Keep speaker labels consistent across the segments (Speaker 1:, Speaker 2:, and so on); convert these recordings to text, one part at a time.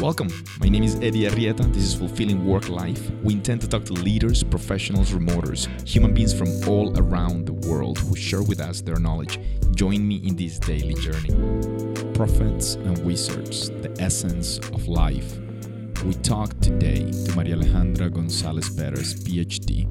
Speaker 1: Welcome. My name is Eddie Arrieta. This is Fulfilling Work Life. We intend to talk to leaders, professionals, remoters, human beings from all around the world who share with us their knowledge. Join me in this daily journey. Prophets and wizards, the essence of life. We talk today to Maria Alejandra Gonzalez Perez, PhD,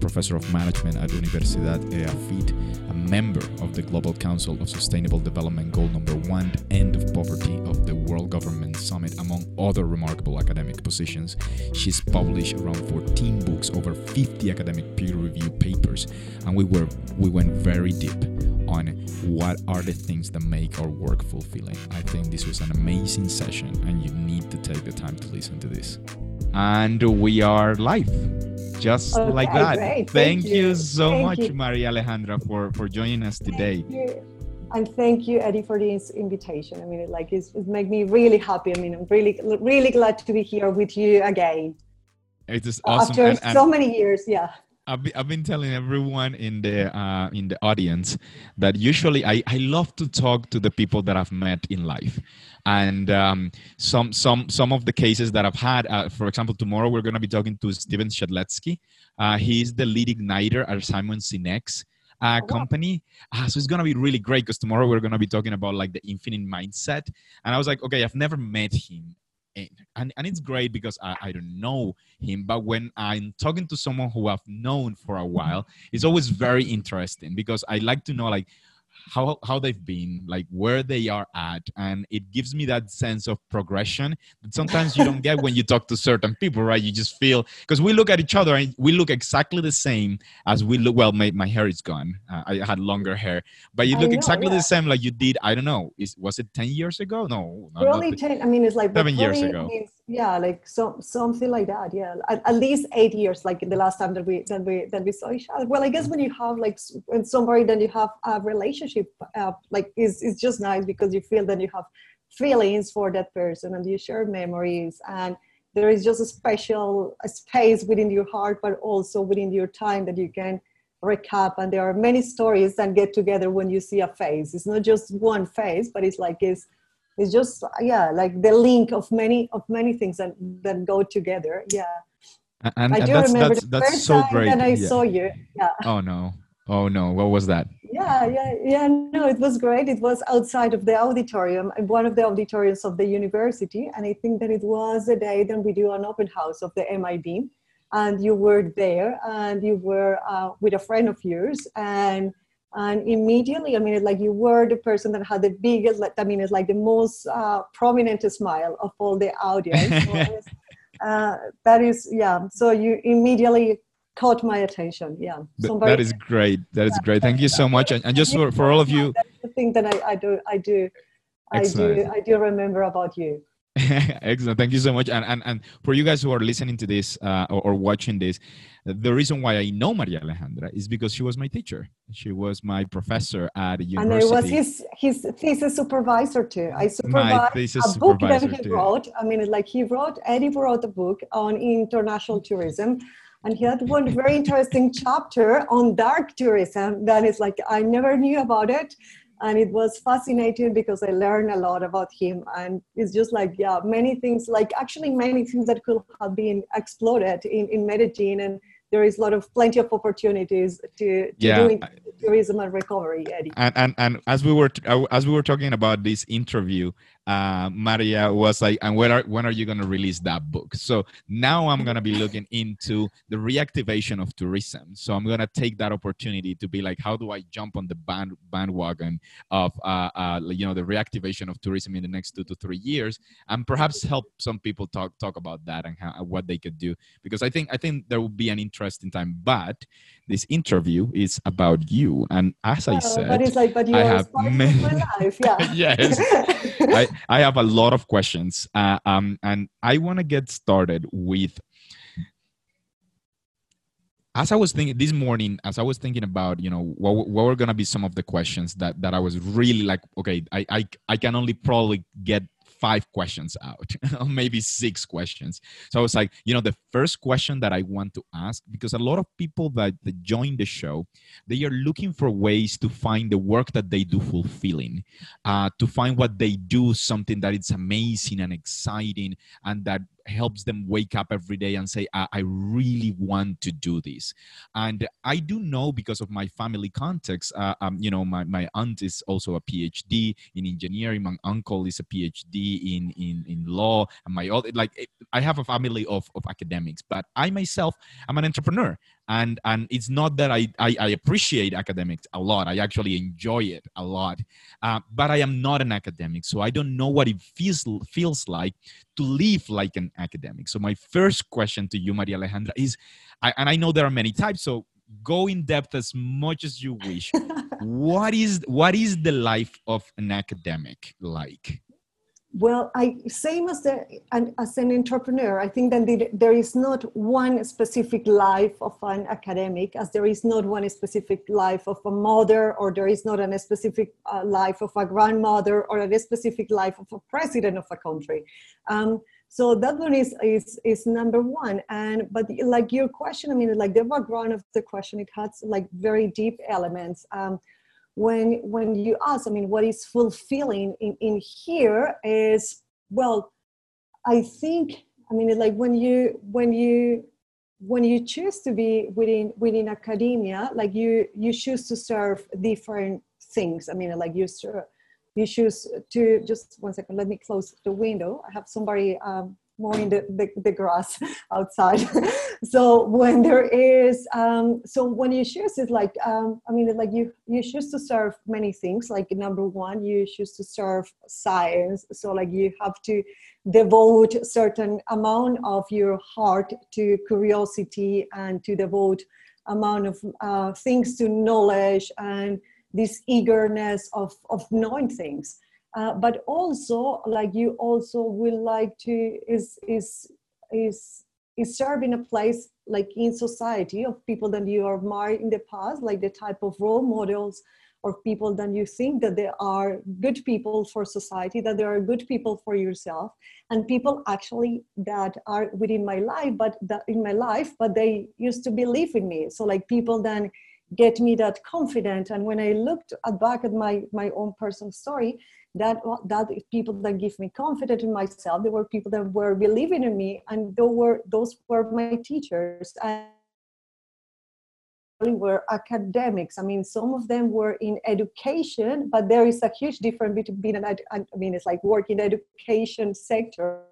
Speaker 1: professor of management at Universidad EAFIT, a member of the Global Council of Sustainable Development Goal Number One, End of Poverty of the World Government Summit, among other remarkable academic positions. She's published around 14 books, over 50 academic peer-reviewed papers, and we were we went very deep on what are the things that make our work fulfilling. I think this was an amazing session, and you need to take the time to listen to this. And we are live just okay, like that. Thank,
Speaker 2: thank
Speaker 1: you. you. so thank much, you. Maria Alejandra, for for joining us today.
Speaker 2: And thank you, Eddie, for this invitation. I mean, it like it's, it made me really happy. I mean, I'm really really glad to be here with you again.
Speaker 1: It is uh, awesome.
Speaker 2: After and, and so many years, yeah.
Speaker 1: I've been, I've been telling everyone in the uh, in the audience that usually I, I love to talk to the people that I've met in life, and um, some some some of the cases that I've had. Uh, for example, tomorrow we're going to be talking to Stephen Shedletzky. Uh, he's the lead igniter at Simon Sinek's uh, company. Uh, so it's going to be really great because tomorrow we're going to be talking about like the infinite mindset. And I was like, okay, I've never met him Eh, and, and it's great because I, I don't know him but when i'm talking to someone who i've known for a while it's always very interesting because i like to know like how how they've been like where they are at and it gives me that sense of progression that sometimes you don't get when you talk to certain people right? You just feel because we look at each other and we look exactly the same as we look well my, my hair is gone. Uh, i had longer hair but you look know, exactly yeah. the same like you did i don't know is was it 10 years ago? No
Speaker 2: probably 10 i mean it's like
Speaker 1: seven years ago.
Speaker 2: yeah like so, something like that yeah. At, at, least eight years like the last time that we that we that we saw each other. Well i guess when you have like when somebody then you have a relationship uh, like is is just nice because you feel that you have feelings for that person and you share memories and there is just a special a space within your heart but also within your time that you can recap. And there are many stories that get together when you see a face. It's not just one face but it's like it's it's just yeah like the link of many of many things that that go together. Yeah.
Speaker 1: And, I do that's, remember that's, the that's first so great
Speaker 2: and I yeah. saw you. Yeah.
Speaker 1: Oh no oh no. What was that?
Speaker 2: Yeah yeah yeah no it was great. It was outside of the auditorium one of the auditoriums of the university and I think that it was the day that we do an open house of the MIB and you were there and you were uh, with a friend of yours and and immediately i mean like you were the person that had the biggest i mean it's like the most uh, prominent smile of all the audience uh, that is yeah so you immediately caught my attention yeah
Speaker 1: Somebody, that is great that is yeah, great thank you so much and, and just for, for all of you
Speaker 2: the thing that I, I do i do i do i do remember about you
Speaker 1: Excellent. Thank you so much. And, and, and for you guys who are listening to this uh, or, or, watching this, the reason why I know Maria Alejandra is because she was my teacher. She was my professor at university. And
Speaker 2: I was his, his thesis supervisor too. I supervised a book that he too. wrote. I mean, like he wrote, Eddie wrote a book on international tourism. And he had one very interesting chapter on dark tourism that is like, I never knew about it and it was fascinating because I learned a lot about him. And it's just like, yeah, many things, like actually many things that could have been explored in, in Medellin. And there is a lot of plenty of opportunities to, to
Speaker 1: yeah.
Speaker 2: doing tourism and recovery, Eddie.
Speaker 1: And, and, and as we were, uh, as we were talking about this interview, uh, Maria was like, and when are, when are you going to release that book? So now I'm going to be looking into the reactivation of tourism. So I'm going to take that opportunity to be like, how do I jump on the band, bandwagon of, uh, uh, you know, the reactivation of tourism in the next two to three years and perhaps help some people talk, talk about that and how, what they could do. Because I think, I think there will be an interesting time, but this interview is about you. And as I said,
Speaker 2: but it's like, but you I have many, life. Yeah.
Speaker 1: yes. I, I have a lot of questions, uh, um, and I want to get started with. As I was thinking this morning, as I was thinking about, you know, what, what were gonna be some of the questions that that I was really like, okay, I I, I can only probably get five questions out, maybe six questions. So I was like, you know, the first question that I want to ask, because a lot of people that, that join the show, they are looking for ways to find the work that they do fulfilling, uh, to find what they do something that is amazing and exciting and that helps them wake up every day and say, I, I, really want to do this. And I do know because of my family context, uh, um, you know, my, my aunt is also a PhD in engineering. My uncle is a PhD in, in, in law. And my other, like, I have a family of, of academics, but I myself, I'm an entrepreneur and and it's not that I, I, I appreciate academics a lot. I actually enjoy it a lot. Uh, but i am not an academic so i don't know what it feels feels like to live like an academic. So my first question to you maria alejandra is I, and i know there are many types so go in depth as much as you wish. What is what is the life of an academic like
Speaker 2: well, I same as the and as an entrepreneur, I think that there is not one specific life of an academic, as there is not one specific life of a mother, or there is not a specific uh, life of a grandmother, or a specific life of a president of a country. Um, so that one is is is number one. And but like your question, I mean, like the background of the question, it has like very deep elements. Um, when when you ask i mean what is fulfilling in, in here is well i think i mean like when you when you when you choose to be within within academia like you you choose to serve different things. I mean like you you choose to just one second let me close the window. I have somebody um, mowing the, the, the grass outside. so when there is, um, so when you choose it, like, um, I mean, like you, you choose to serve many things. Like number one, you choose to serve science. So like you have to devote certain amount of your heart to curiosity and to devote amount of uh, things to knowledge and this eagerness of, of knowing things uh, but also like you also will like to is is is is serve in a place like in society of people that you admire in the past like the type of role models or people that you think that they are good people for society that they are good people for yourself and people actually that are within my life but that in my life but they used to believe in me. So like people then get me that confident and when i looked at back at my my own personal story that that people that give me confidence in myself there were people that were believing in me and those were those were my teachers. And were academics. I mean some of them were in education but there is a huge difference between being an i mean it's like working education sector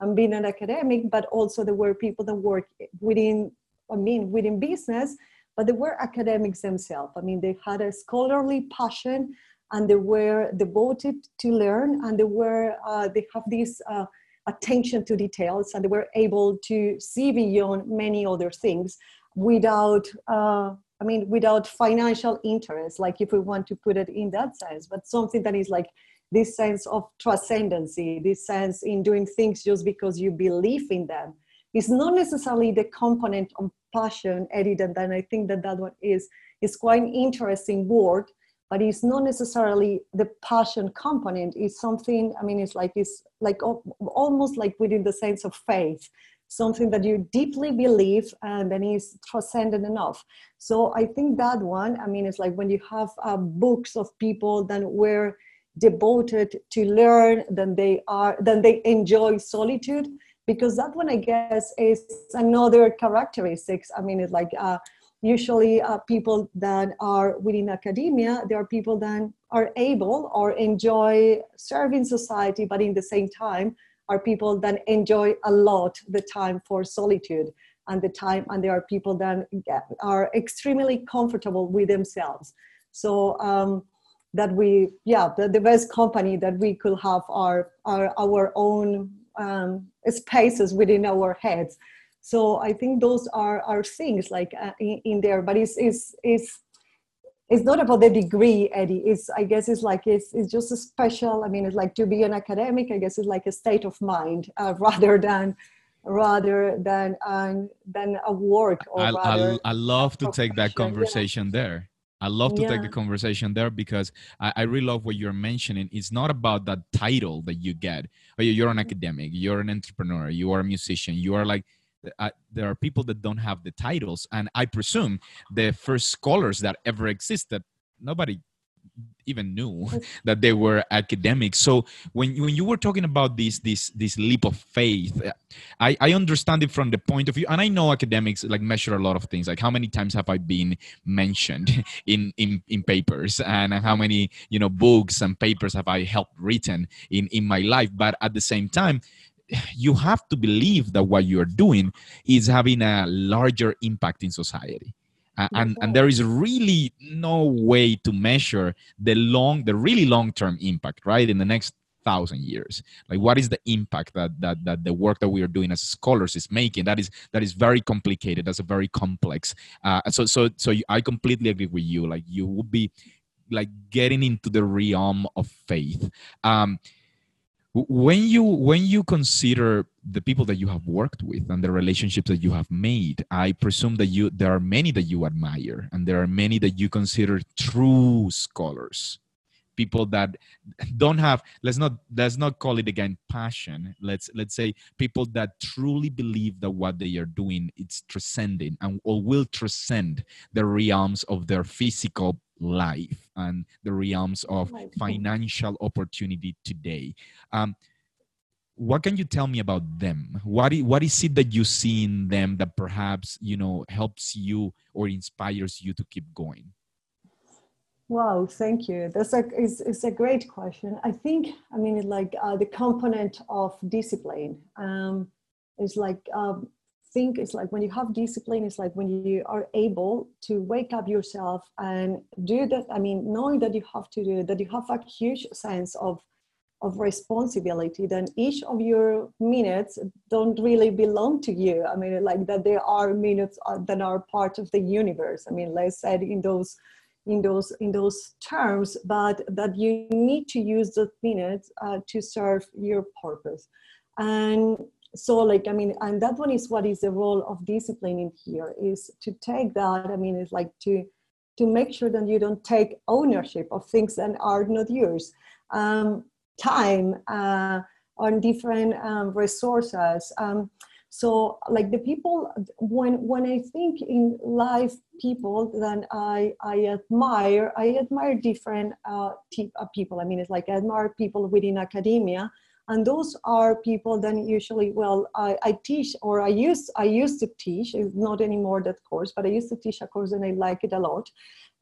Speaker 2: and being an academic but also there were people that work within i mean within business but they were academics themselves. I mean they had a scholarly passion and they were devoted to learn and they were uh, they have this uh, attention to details and they were able to see beyond many other things without uh, i mean without financial interest like if we want to put it in that sense but something that is like this sense of transcendency this sense in doing things just because you believe in them. Is not necessarily the component of passion eddie and i think that that one is is quite an interesting word but it's not necessarily the passion component it's something i mean it's like it's like almost like within the sense of faith something that you deeply believe and then is transcendent enough. So i think that one i mean it's like when you have uh, books of people that were devoted to learn then they are then they enjoy solitude because that one i guess is another characteristics i mean it's like uh, usually uh, people that are within academia they are people that are able or enjoy serving society but in the same time are people that enjoy a lot the time for solitude and the time and there are people that are extremely comfortable with themselves. So um, that we yeah the, the best company that we could have are, are our own um, spaces within our heads so i think those are are things like uh, in, in, there but it's it's it's it's not about the degree eddie it's i guess it's like it's, it's just a special i mean it's like to be an academic i guess it's like a state of mind uh, rather than rather than um, than a work or
Speaker 1: I,
Speaker 2: rather
Speaker 1: I, I love to take that conversation yeah. there I love to
Speaker 2: Yeah.
Speaker 1: take the conversation there because I, I really love what you're mentioning. It's not about that title that you get. Oh, you- you're an academic, you're an entrepreneur, you are a musician, you are like. Uh, there are people that don't have the titles, and I presume the first scholars that ever existed, nobody even knew that they were academics. So when when you were talking about this this this leap of faith, I, I understand it from the point of view, and I know academics like measure a lot of things, like how many times have I been mentioned in in, in papers, and how many you know books and papers have I helped written in in my life. But at the same time, you have to believe that what you are doing is having a larger impact in society. Uh, and and there is really no way to measure the long the really long term impact right in the next thousand years. Like what is the impact that that that the work that we are doing as scholars is making? That is that is very complicated. That's a very complex uh, so so so you- i completely agree with you. Like you would be like getting into the realm of faith. Um when you when you consider the people that you have worked with and the relationships that you have made i presume that you there are many that you admire and there are many that you consider true scholars. People that don't have let's not let's not call it again passion. Let's let's say people that truly believe that what they are doing it's transcending and or will transcend the realms of their physical life and the realms of financial opportunity today um, what can you tell me about them what is, what is it that you see in them that perhaps you know helps you or inspires you to keep going
Speaker 2: Wow, thank you. That's a it's, it's a great question. I think I mean like uh, the component of discipline um, is like um, think it's like when you have discipline, it's like when you are able to wake up yourself and do that. I mean, knowing that you have to do that, you have a huge sense of of responsibility. Then each of your minutes don't really belong to you. I mean, like that there are minutes uh, that are part of the universe. I mean, let's say in those in those in those terms but that you need to use those minutes uh, to serve your purpose and so like i mean and that one is what is the role of discipline in here is to take that i mean it's like to to make sure that you don't take ownership of things that are not yours. Um, time uh, on different um, resources um, so like the people when when i think in life people then i i admire i admire different uh, uh, people. I mean it's like i admire people within academia and those are people then usually well I, I teach or i used i used to teach it's not anymore that course but i used to teach a course and i like it a lot.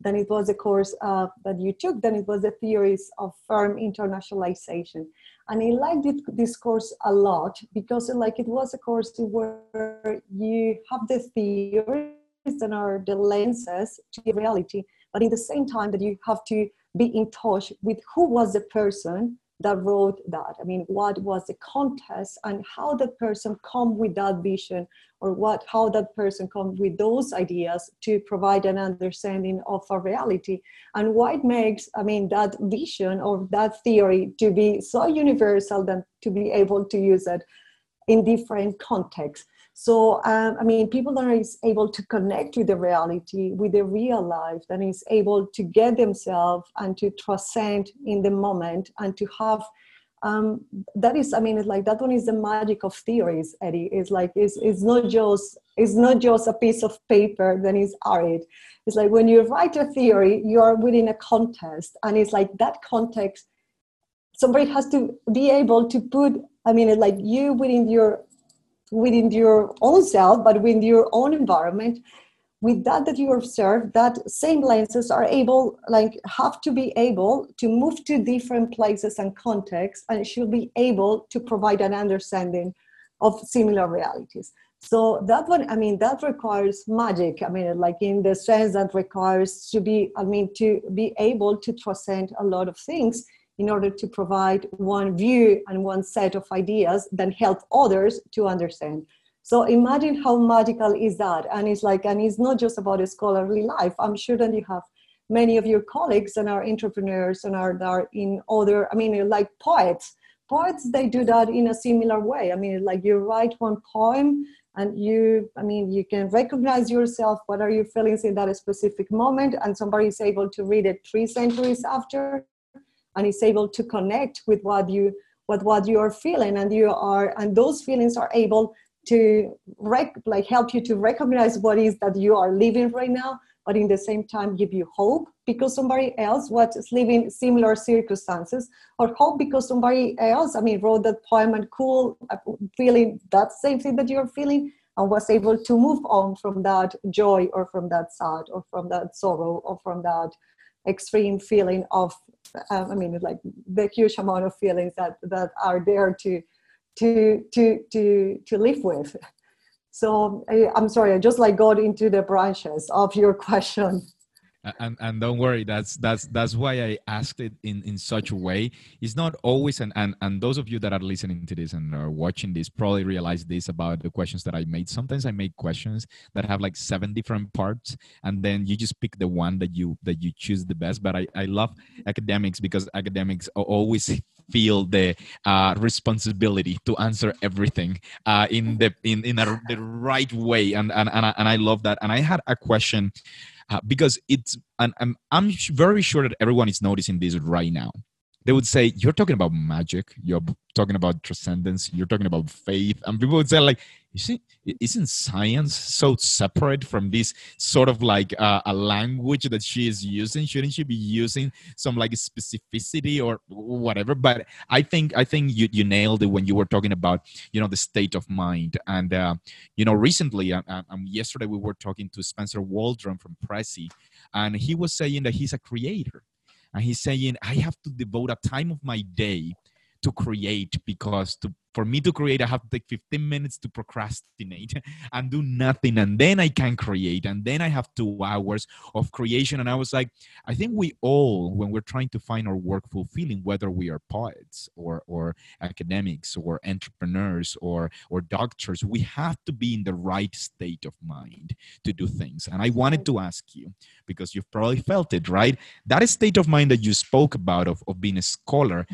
Speaker 2: Then it was a course uh, that you took then it was the theories of firm internationalization. And I liked it, this course a lot because like it was a course where you have the theories that are the lenses to reality, but in the same time that you have to be in touch with who was the person that wrote that. I mean, what was the context and how that person come with that vision or what how that person come with those ideas to provide an understanding of a reality and what makes i mean that vision or that theory to be so universal that to be able to use it in different contexts so um, i mean people that are able to connect with the reality with the real life that is able to get themselves and to transcend in the moment and to have um, that is i mean like that one is the magic of theories eddie. It's like it's, it's not just it's not just a piece of paper that is arid. It's like when you write a theory you are within a context and it's like that context somebody has to be able to put i mean like you within your within your own self but within your own environment. With that that you observe that same lenses are able like have to be able to move to different places and contexts and should be able to provide an understanding of similar realities. So that one i mean that requires magic. I mean like in the sense that requires to be i mean to be able to transcend a lot of things in order to provide one view and one set of ideas that help others to understand. So imagine how magical is that. And it's like and it's not just about a scholarly life. I'm sure that you have many of your colleagues and are entrepreneurs and are, are in other i mean like poets. Poets they do that in a similar way. I mean like you write one poem and you i mean you can recognize yourself what are your feelings in that specific moment and somebody is able to read it three centuries after and is able to connect with what you what what you are feeling. And you are and those feelings are able to rec- like help you to recognize what is that you are living right now but in the same time give you hope because somebody else was living similar circumstances or hope because somebody else i mean wrote that poem and cool uh, feeling that same thing that you're feeling and was able to move on from that joy or from that sad or from that sorrow or from that extreme feeling of um, i mean like the huge amount of feelings that that are there to to to to to live with. So I, i'm sorry i just like got into the branches of your question
Speaker 1: and and don't worry that's that's that's why i asked it in in such a way. It's not always and and, and those of you that are listening to this and are watching this probably realize this about the questions that i made. Sometimes i make questions that have like seven different parts and then you just pick the one that you that you choose the best. But i i love academics because academics always feel the uh, responsibility to answer everything uh, in the in in a, the right way. And and and I, and I love that. And i had a question uh, because it's and I'm, I'm very sure that everyone is noticing this right now they would say you're talking about magic. You're talking about transcendence. You're talking about faith. And people would say like you see isn't science so separate from this sort of like uh, a language that she is using? Shouldn't she be using some like specificity or whatever? But i think i think you, you nailed it when you were talking about you know the state of mind. And uh, you know recently um, um, yesterday we were talking to spencer waldron from prezi and he was saying that he's a creator and he's saying i have to devote a time of my day to create because to, for me to create i have to take 15 minutes to procrastinate and do nothing. And then i can create and then i have two hours of creation. And i was like i think we all when we're trying to find our work fulfilling whether we are poets or or academics or entrepreneurs or or doctors we have to be in the right state of mind to do things. And i wanted to ask you because you've probably felt it right? That state of mind that you spoke about of, of being a scholar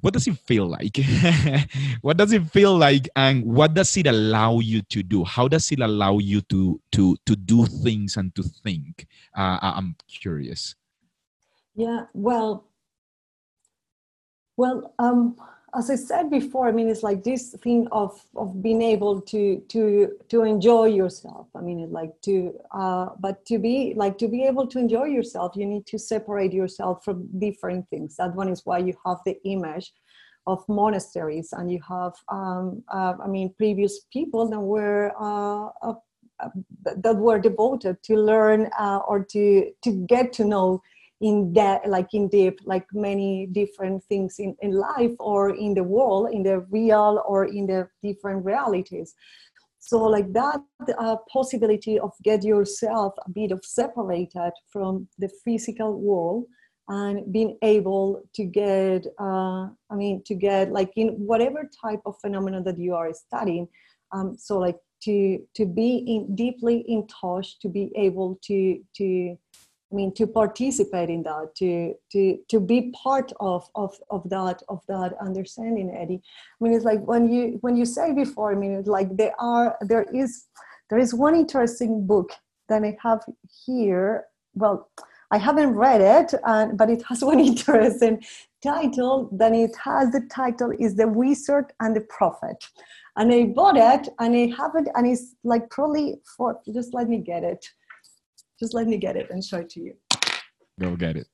Speaker 1: what does it feel like? What does it feel like and what does it allow you to do? How does it allow you to to to do things and to think? Uh, i'm curious.
Speaker 2: Yeah well well um as I said before, I mean, it's like this thing of of being able to to to enjoy yourself. I mean, like to uh, but to be like to be able to enjoy yourself, you need to separate yourself from different things. That one is why you have the image of monasteries, and you have, um, uh, I mean, previous people that were. Uh, uh that were devoted to learn uh, or to to get to know in that like in deep like many different things in, in life or in the world in the real or in the different realities. So like that uh, possibility of get yourself a bit of separated from the physical world and being able to get uh, i mean to get like in whatever type of phenomenon that you are studying um, so like to to be in deeply in touch to be able to to I mean, to participate in that, to to to be part of of of that of that understanding, Eddie. I mean, it's like when you when you say before. I mean, it's like there are there is there is one interesting book that I have here. Well, I haven't read it, uh, but it has one interesting title. Then it has the title is The Wizard and the Prophet. And I bought it and I haven't, and it's like probably for, just let me get it. Just let me get it and show it to you.
Speaker 1: Go get it.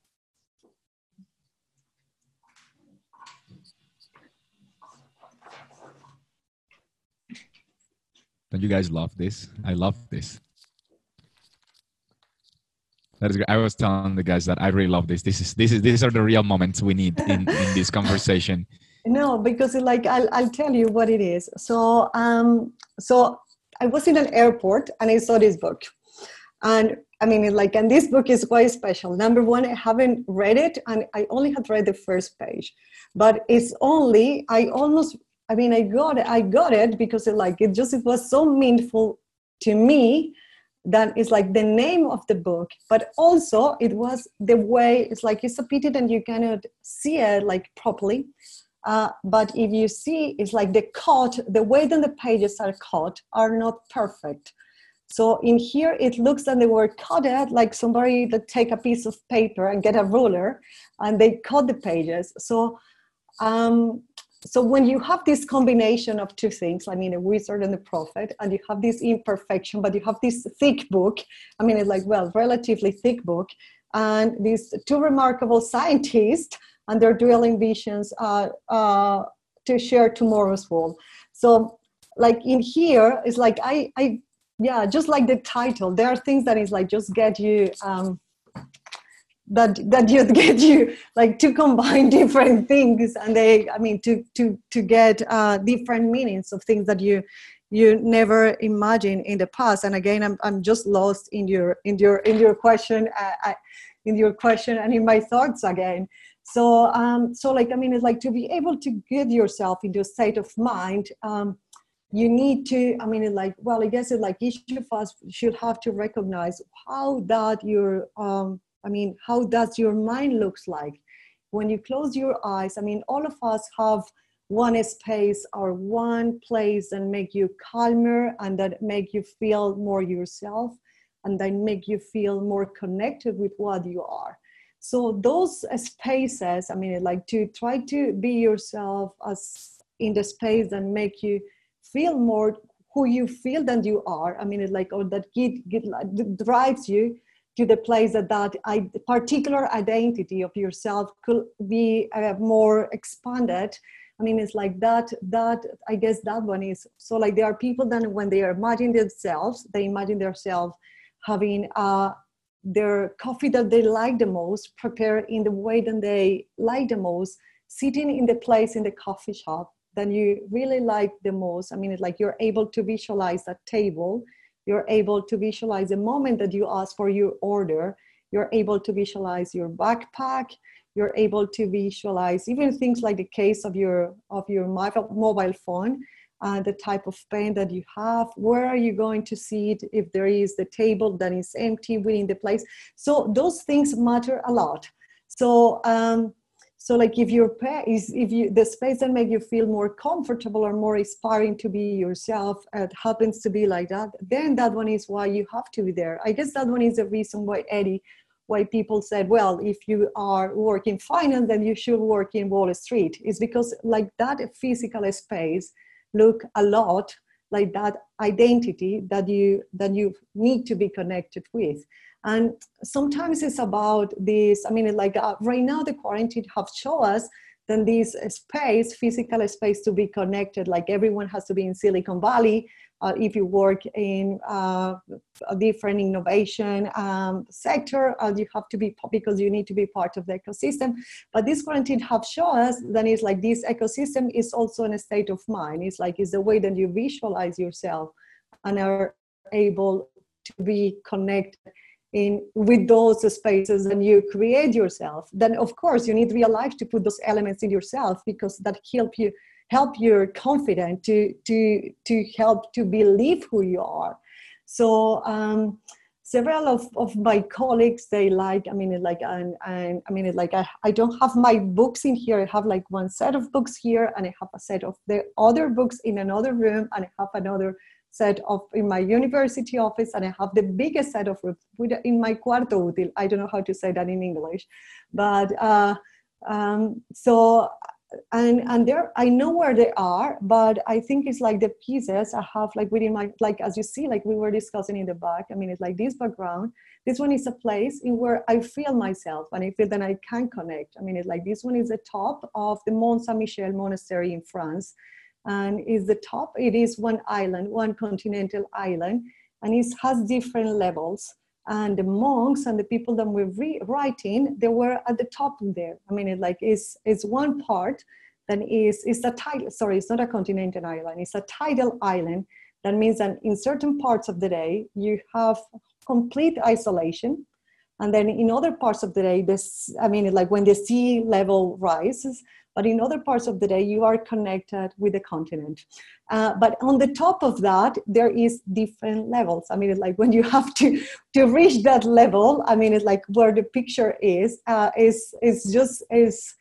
Speaker 1: Don't you guys love this? I love this. That is great. I was telling the guys that I really love this. This is this is these are the real moments we need in, in this conversation.
Speaker 2: No, because like I'll I'll tell you what it is. So um so I was in an airport and I saw this book. And I mean, like, and this book is quite special. Number one, I haven't read it, and I only had read the first page, but it's only I almost. I mean, I got it. I got it because it like it just it was so meaningful to me that it's like the name of the book, but also it was the way it's like it's a pity that you cannot see it like properly Uh, but if you see, it's like the cut, the way that the pages are cut are not perfect. So in here, it looks they were cut it like somebody that take a piece of paper and get a ruler and they cut the pages. So, um, so when you have this combination of two things, I mean, a wizard and a prophet, and you have this imperfection, but you have this thick book. I mean, it's like, well, relatively thick book, and these two remarkable scientists and their dueling visions uh, uh, to share tomorrow's world. So, like in here, it's like I, I yeah just like the title. There are things that is like just get you um that that just get you like to combine different things and they i mean to to to get uh different meanings of things that you you never imagined in the past. And again i'm, I'm just lost in your in your in your question uh, I, in your question and in my thoughts again. So um so like i mean it's like to be able to get yourself into a state of mind um you need to i mean like well i guess it like each of us should have to recognize how that your um i mean how does your mind looks like. When you close your eyes i mean all of us have one space or one place and make you calmer and that make you feel more yourself and then make you feel more connected with what you are. So those spaces i mean like to try to be yourself as in the space and make you feel more who you feel than you are. I mean, it's like, or that get, get, drives you to the place that that I, particular identity of yourself could be uh, more expanded. I mean, it's like that, that, I guess that one is, so like there are people that when they are imagining themselves, they imagine themselves having uh, their coffee that they like the most, prepared in the way that they like the most, sitting in the place in the coffee shop then you really like the most. I mean it's like you're able to visualize that table. You're able to visualize the moment that you ask for your order. You're able to visualize your backpack. You're able to visualize even things like the case of your of your mobile phone uh, the type of pen that you have. Where are you going to see it if there is the table that is empty within the place? So those things matter a lot. So um, so like if your is if you the space that make you feel more comfortable or more inspiring to be yourself it happens to be like that then that one is why you have to be there. I guess that one is the reason why eddie why people said well if you are working finance then you should work in wall street. Is because like that physical space look a lot like that identity that you that you need to be connected with and sometimes it's about this i mean like uh, right now the quarantine have shown us then this space physical space to be connected like everyone has to be in silicon valley uh, if you work in uh, a different innovation um, sector uh, you have to be because you need to be part of the ecosystem. But this quarantine have shown us then it's like this ecosystem is also in a state of mind. It's like it's the way that you visualize yourself and are able to be connected in with those spaces and you create yourself then of course you need real life to put those elements in yourself because that help you help your confident to to to help to believe who you are. So um several of, of my colleagues they like i mean like and, and i mean like I, I don't have my books in here. I have like one set of books here and i have a set of the other books in another room and i have another set of in my university office and I have the biggest set of in my cuarto útil. I don't know how to say that in English, but uh, um, so and and there I know where they are, but I think it's like the pieces I have like within my like as you see like we were discussing in the back. I mean it's like this background. This one is a place in where I feel myself and I feel that I can connect. I mean it's like this one is the top of the Mont Saint Michel monastery in France and is the top. It is one island, one continental island, and it has different levels. And the monks and the people that were re- writing, they were at the top there. I mean, it like is is one part that is is a tidal. Sorry, it's not a continental island. It's a tidal island. That means that in certain parts of the day you have complete isolation, and then in other parts of the day, this I mean, like when the sea level rises, but in other parts of the day you are connected with the continent uh, but on the top of that there is different levels i mean it's like when you have to to reach that level i mean it's like where the picture is uh, is is just is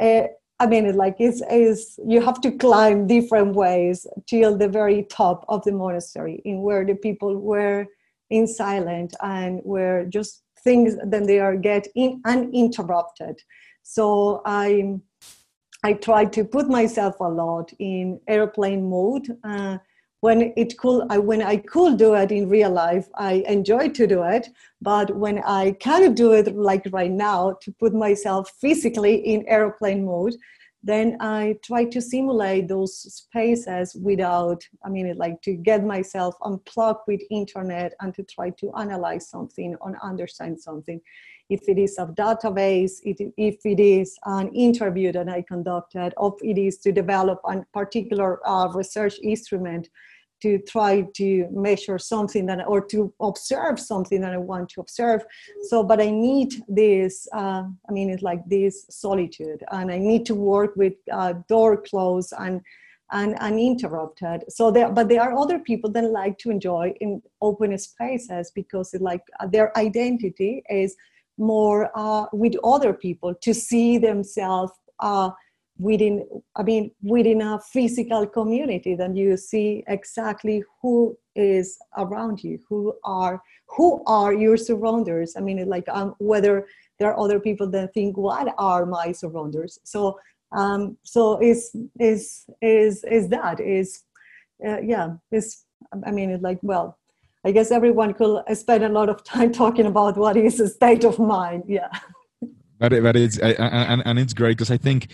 Speaker 2: uh, I mean, it like it's, is you have to climb different ways till the very top of the monastery, in where the people were in silent and where just things then they are get in uninterrupted. So I I try to put myself a lot in airplane mode. Uh, when it could I, when I could do it in real life, I enjoy to do it. But when I can't do it like right now, to put myself physically in airplane mode, then I try to simulate those spaces without, I mean, like to get myself unplugged with internet and to try to analyze something and understand something. If it is a database, if it is an interview that I conducted, or it is to develop a particular uh, research instrument, to try to measure something that or to observe something that i want to observe. So but i need this uh, i mean it's like this solitude and i need to work with uh, door closed and and uninterrupted so there but there are other people that like to enjoy in open spaces because it like their identity is more uh, with other people to see themselves uh, within i mean within a physical community then you see exactly who is around you who are who are your surrounders. I mean like um, whether there are other people that think what are my surrounders? So um so is is is is that is uh, yeah is i mean it's like well i guess everyone could spend a lot of time talking about what is a state of mind yeah.
Speaker 1: But, but it's and, and it's great because i think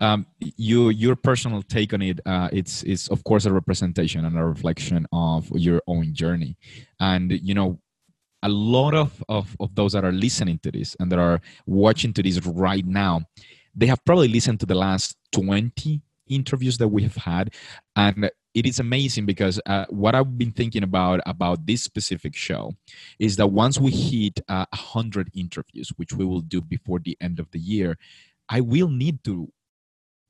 Speaker 1: um, you your personal take on it uh, it's is of course a representation and a reflection of your own journey. And you know a lot of, of, of those that are listening to this and that are watching to this right now they have probably listened to the last 20 interviews that we have had and it is amazing because uh, what i've been thinking about about this specific show is that once we hit uh, 100 interviews which we will do before the end of the year i will need to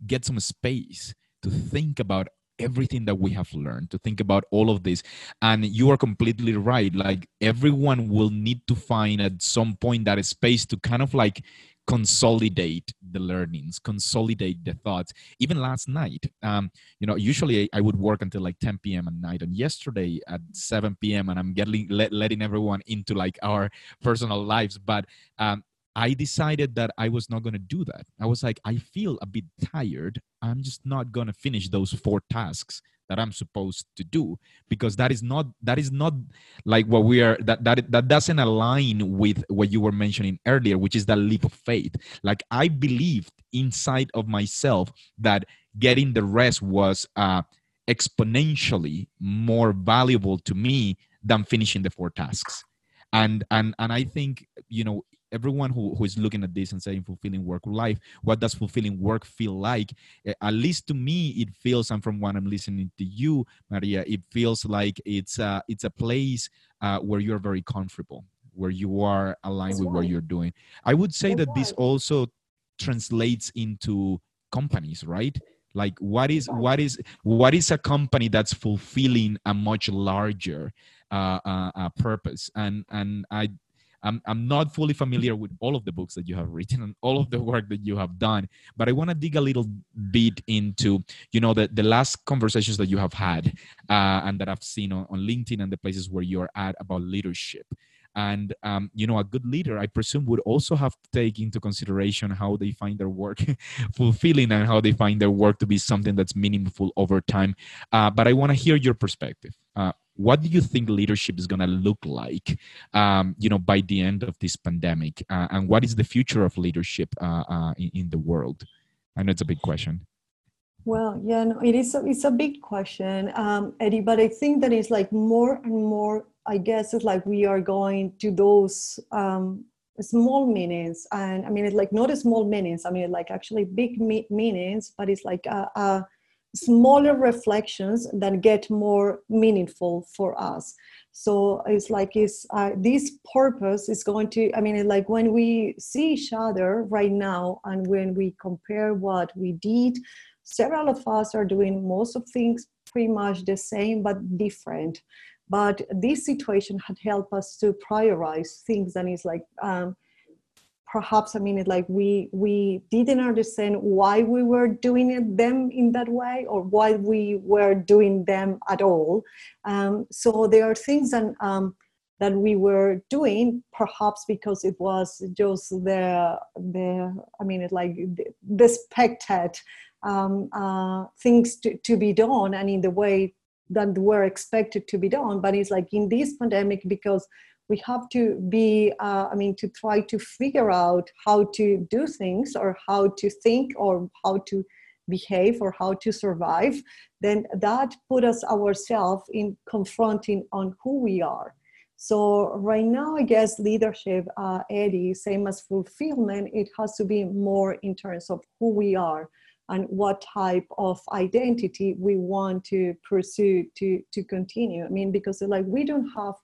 Speaker 1: get some space to think about everything that we have learned to think about all of this. And you are completely right like everyone will need to find at some point that space to kind of like consolidate the learnings consolidate the thoughts even last night um, you know usually I, would work until like 10 p.m at night and yesterday at 7 p.m and i'm getting let, letting everyone into like our personal lives but um, I decided that I was not going to do that. I was like, I feel a bit tired. I'm just not going to finish those four tasks that I'm supposed to do because that is not that is not like what we are that that that doesn't align with what you were mentioning earlier, which is that leap of faith. Like I believed inside of myself that getting the rest was uh, exponentially more valuable to me than finishing the four tasks and and and i think you know everyone who, who is looking at this and saying fulfilling work life what does fulfilling work feel like? Eh, at least to me it feels and from what i'm listening to you maria it feels like it's a, it's a place uh, where you're very comfortable where you are aligned That's with right. what you're doing. I would say That's that right. this also translates into companies right? Like what is what is what is a company that's fulfilling a much larger uh, uh, uh, purpose? And and i I'm, I'm not fully familiar with all of the books that you have written and all of the work that you have done, but I want to dig a little bit into, you know, the, the last conversations that you have had uh, and that I've seen on, on LinkedIn and the places where you're at about leadership. And um, you know a good leader i presume would also have to take into consideration how they find their work fulfilling and how they find their work to be something that's meaningful over time. Uh, but i want to hear your perspective. Uh, what do you think leadership is going to look like um, you know by the end of this pandemic? Uh, and what is the future of leadership uh, uh, in, in, the world? I know it's a big question.
Speaker 2: Well yeah no, it is a, it's a big question. Um, eddie but i think that it's like more and more i guess it's like we are going to those um, small meanings. And i mean it's like not a small meanings i mean like actually big me- meanings but it's like a, a smaller reflections that get more meaningful for us. So it's like is uh, this purpose is going to i mean like when we see each other right now and when we compare what we did several of us are doing most of things pretty much the same but different. But this situation had helped us to prioritize things and it's like um, perhaps i mean it like we we didn't understand why we were doing it them in that way or why we were doing them at all. Um, so there are things that um, that we were doing perhaps because it was just the the i mean it like the, expected um, uh, things to, to be done and in the way that were expected to be done. But it's like in this pandemic because we have to be uh, i mean to try to figure out how to do things or how to think or how to behave or how to survive then that put us ourselves in confronting on who we are. So right now i guess leadership uh, eddie same as fulfillment it has to be more in terms of who we are and what type of identity we want to pursue to to continue. I mean because like we don't have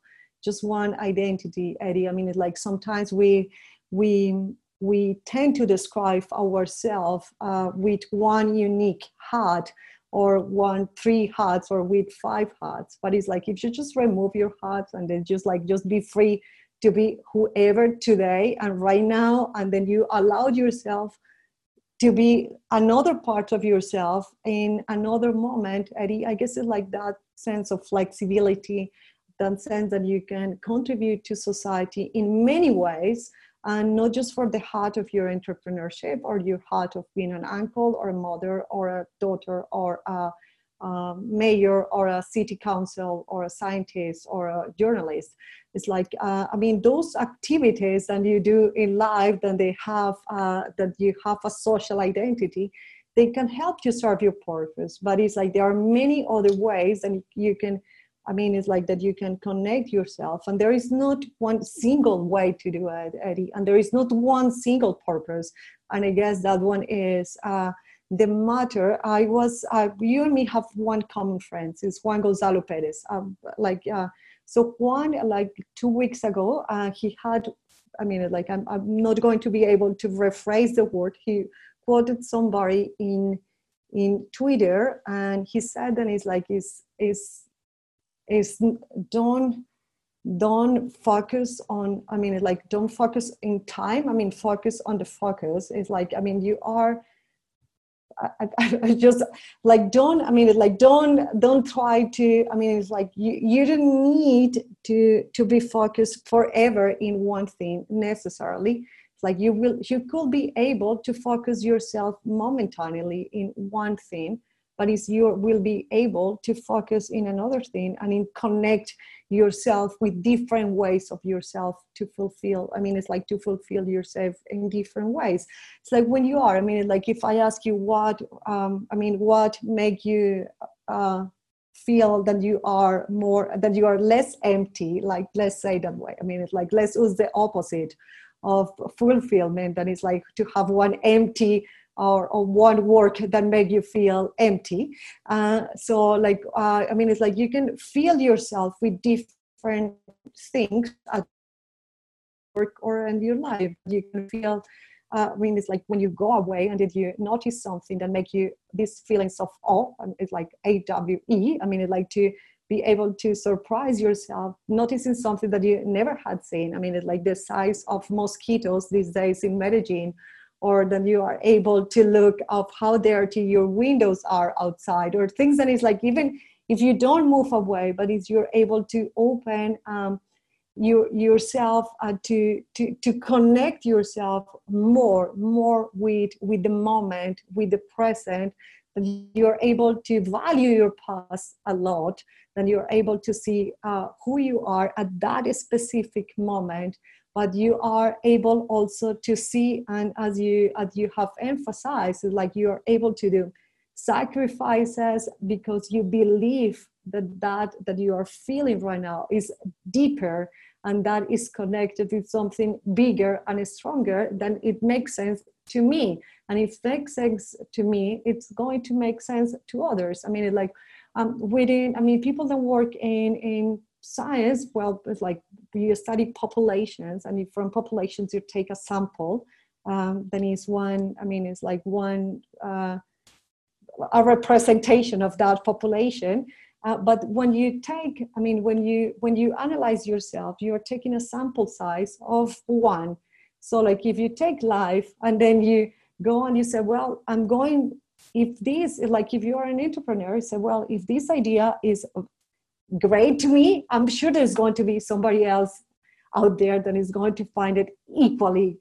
Speaker 2: just one identity eddie. I mean it's like sometimes we we we tend to describe ourselves uh, with one unique hat or one three hats or with five hats but it's like if you just remove your hats and then just like just be free to be whoever today and right now and then you allowed yourself to be another part of yourself in another moment eddie i guess it's like that sense of flexibility that sense that you can contribute to society in many ways and not just for the heart of your entrepreneurship or your heart of being an uncle or a mother or a daughter or a, a mayor or a city council or a scientist or a journalist. It's like uh, i mean those activities that you do in life that they have uh, that you have a social identity they can help you serve your purpose. But it's like there are many other ways and you can I mean, it's like that you can connect yourself, and there is not one single way to do it, Eddie, and there is not one single purpose. And I guess that one is uh, the matter. I was, uh, you and me have one common friend. It's Juan Gonzalo Perez. Um, like, uh, so Juan, like two weeks ago, uh, he had, I mean, like, I'm, I'm not going to be able to rephrase the word. He quoted somebody in in Twitter, and he said, and it's like, is is is don't don't focus on i mean like don't focus in time. I mean focus on the focus. It's like i mean you are I, I, just like don't i mean like don't don't try to i mean it's like you you don't need to to be focused forever in one thing necessarily. It's like you will you could be able to focus yourself momentarily in one thing but is you will be able to focus in another thing and in connect yourself with different ways of yourself to fulfill i mean it's like to fulfill yourself in different ways. It's like when you are i mean like if i ask you what um, i mean what make you uh, feel that you are more that you are less empty like let's say that way. I mean it's like let's use the opposite of fulfillment and it's like to have one empty or, or one work that make you feel empty uh, so like uh, i mean it's like you can feel yourself with different things at work or in your life you can feel uh, I mean, it's like when you go away and did you notice something that make you these feelings of awe, and it's like AWE. I mean, it's like to be able to surprise yourself, noticing something that you never had seen. I mean, it's like the size of mosquitoes these days in Medellin, or then you are able to look up how dirty your windows are outside or things. That is like even if you don't move away but if you're able to open um, you yourself uh, to to to connect yourself more more with with the moment with the present you're able to value your past a lot then you're able to see uh, who you are at that specific moment but you are able also to see and as you as you have emphasized like you are able to do sacrifices because you believe that that that you are feeling right now is deeper and that is connected with something bigger and stronger then it makes sense to me. And if it makes sense to me it's going to make sense to others. I mean like um, within i mean people that work in in science, well, it's like you study populations, and from populations you take a sample. Um, then it's one. I mean, it's like one uh, a representation of that population. Uh, but when you take, I mean, when you when you analyze yourself, you are taking a sample size of one. so like if you take life and then you go and you say well i'm going if this like if you're an entrepreneur you say well if this idea is great to me i'm sure there's going to be somebody else out there that is going to find it equally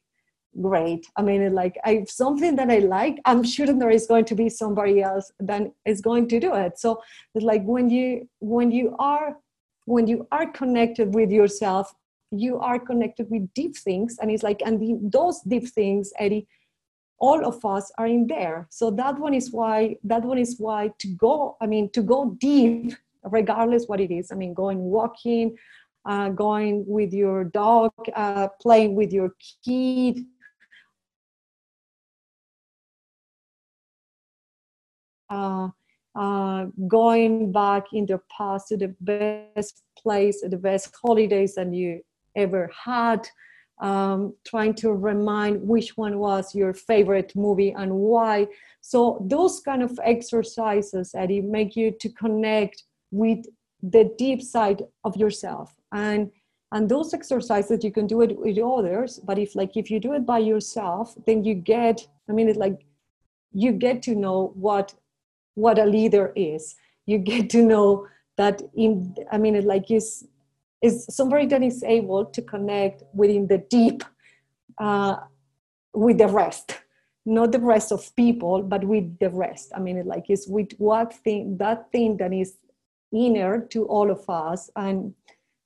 Speaker 2: great. I mean like i something that i like i'm sure there is going to be somebody else that is going to do it. So like when you when you are when you are connected with yourself you are connected with deep things and it's like and the, those deep things eddie all of us are in there. So that one is why that one is why to go i mean to go deep regardless what it is. I mean going walking uh, going with your dog uh, playing with your kid. Uh, uh, going back in the past to the best place, the best holidays that you ever had, um, trying to remind which one was your favorite movie and why. So those kind of exercises, Eddie, make you to connect with the deep side of yourself. And and those exercises you can do it with others, but if like if you do it by yourself, then you get, I mean, it's like you get to know what what a leader is. You get to know that in I mean, it like is is somebody that is able to connect within the deep uh, with the rest not the rest of people but with the rest i mean like it's with what thing that thing that is inner to all of us and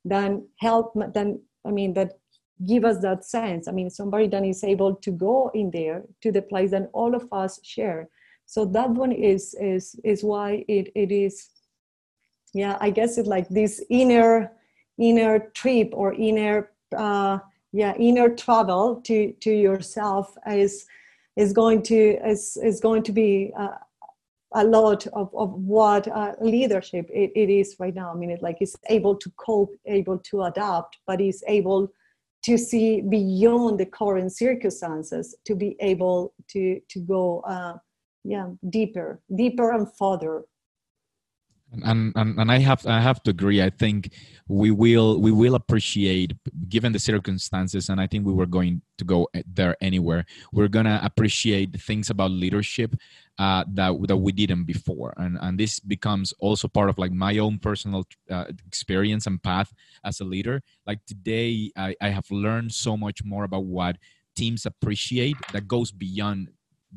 Speaker 2: then help then i mean that give us that sense. I mean somebody that is able to go in there to the place that all of us share. So that one is is is why it it is yeah i guess it's like this inner inner trip or inner uh, yeah inner travel to to yourself is is going to is is going to be uh, a lot of, of what uh, leadership it, it is right now. I mean, it like is able to cope, able to adapt, but is able to see beyond the current circumstances to be able to to go, uh, yeah, deeper, deeper and further
Speaker 1: and, and and I have I have to agree. I think we will we will appreciate given the circumstances, and I think we were going to go there anywhere. We're gonna appreciate things about leadership uh, that that we didn't before, and and this becomes also part of like my own personal uh, experience and path as a leader. Like today, I, I have learned so much more about what teams appreciate that goes beyond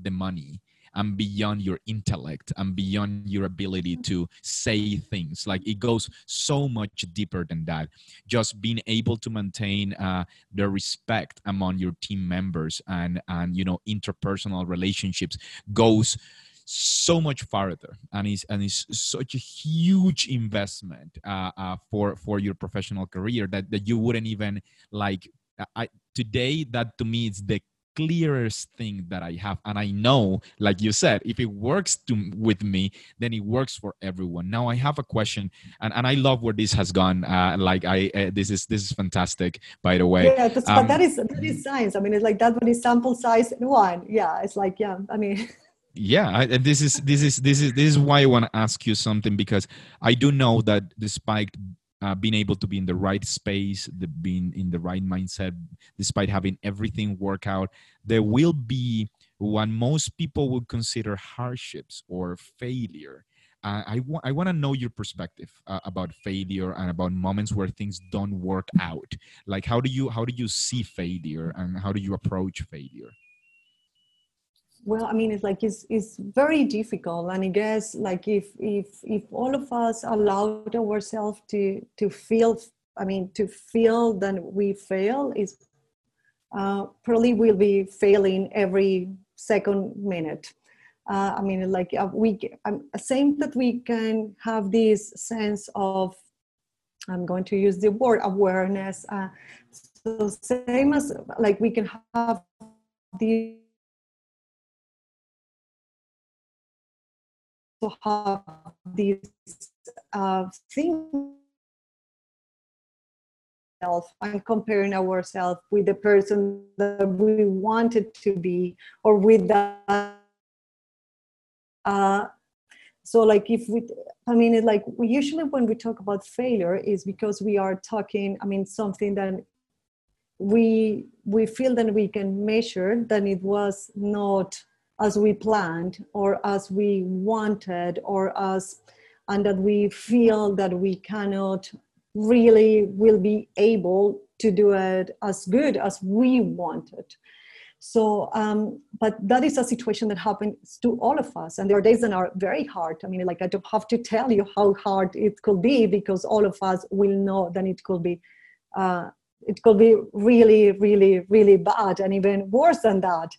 Speaker 1: the money and beyond your intellect and beyond your ability to say things. Like it goes so much deeper than that. Just being able to maintain uh, the respect among your team members and and you know interpersonal relationships goes so much farther and is and is such a huge investment uh, uh, for for your professional career that, that you wouldn't even like I, today that to me is the clearest thing that I have. And I know, like you said, if it works to, with me, then it works for everyone. Now I have a question, and, and I love where this has gone. Uh, like I, uh, this is this is fantastic, by the way.
Speaker 2: Yeah, that's, um, but that is that is science. I mean, it's like that one is sample size one. Yeah, it's like yeah. I mean.
Speaker 1: yeah I, this is this is this is this is why i want to ask you something because i do know that despite uh, being able to be in the right space, the, being in the right mindset, despite having everything work out, there will be what most people would consider hardships or failure. Uh, I, wa- I want to know your perspective uh, about failure and about moments where things don't work out. Like, how do you how do you see failure and how do you approach failure?
Speaker 2: Well i mean it's like it's, it's very difficult. And i guess like if if if all of us allowed ourselves to to feel i mean to feel that we fail is uh, probably will be failing every second minute. Uh, i mean like uh, we i'm saying that we can have this sense of i'm going to use the word awareness uh, so same as like we can have the to have these uh, things and comparing ourselves with the person that we wanted to be or with that uh, so like if we i mean like we usually when we talk about failure is because we are talking i mean something that we we feel that we can measure that it was not as we planned or as we wanted or as and that we feel that we cannot really will be able to do it as good as we wanted. So um, but that is a situation that happens to all of us and there are days that are very hard. I mean like i don't have to tell you how hard it could be because all of us will know that it could be uh, it could be really really really bad and even worse than that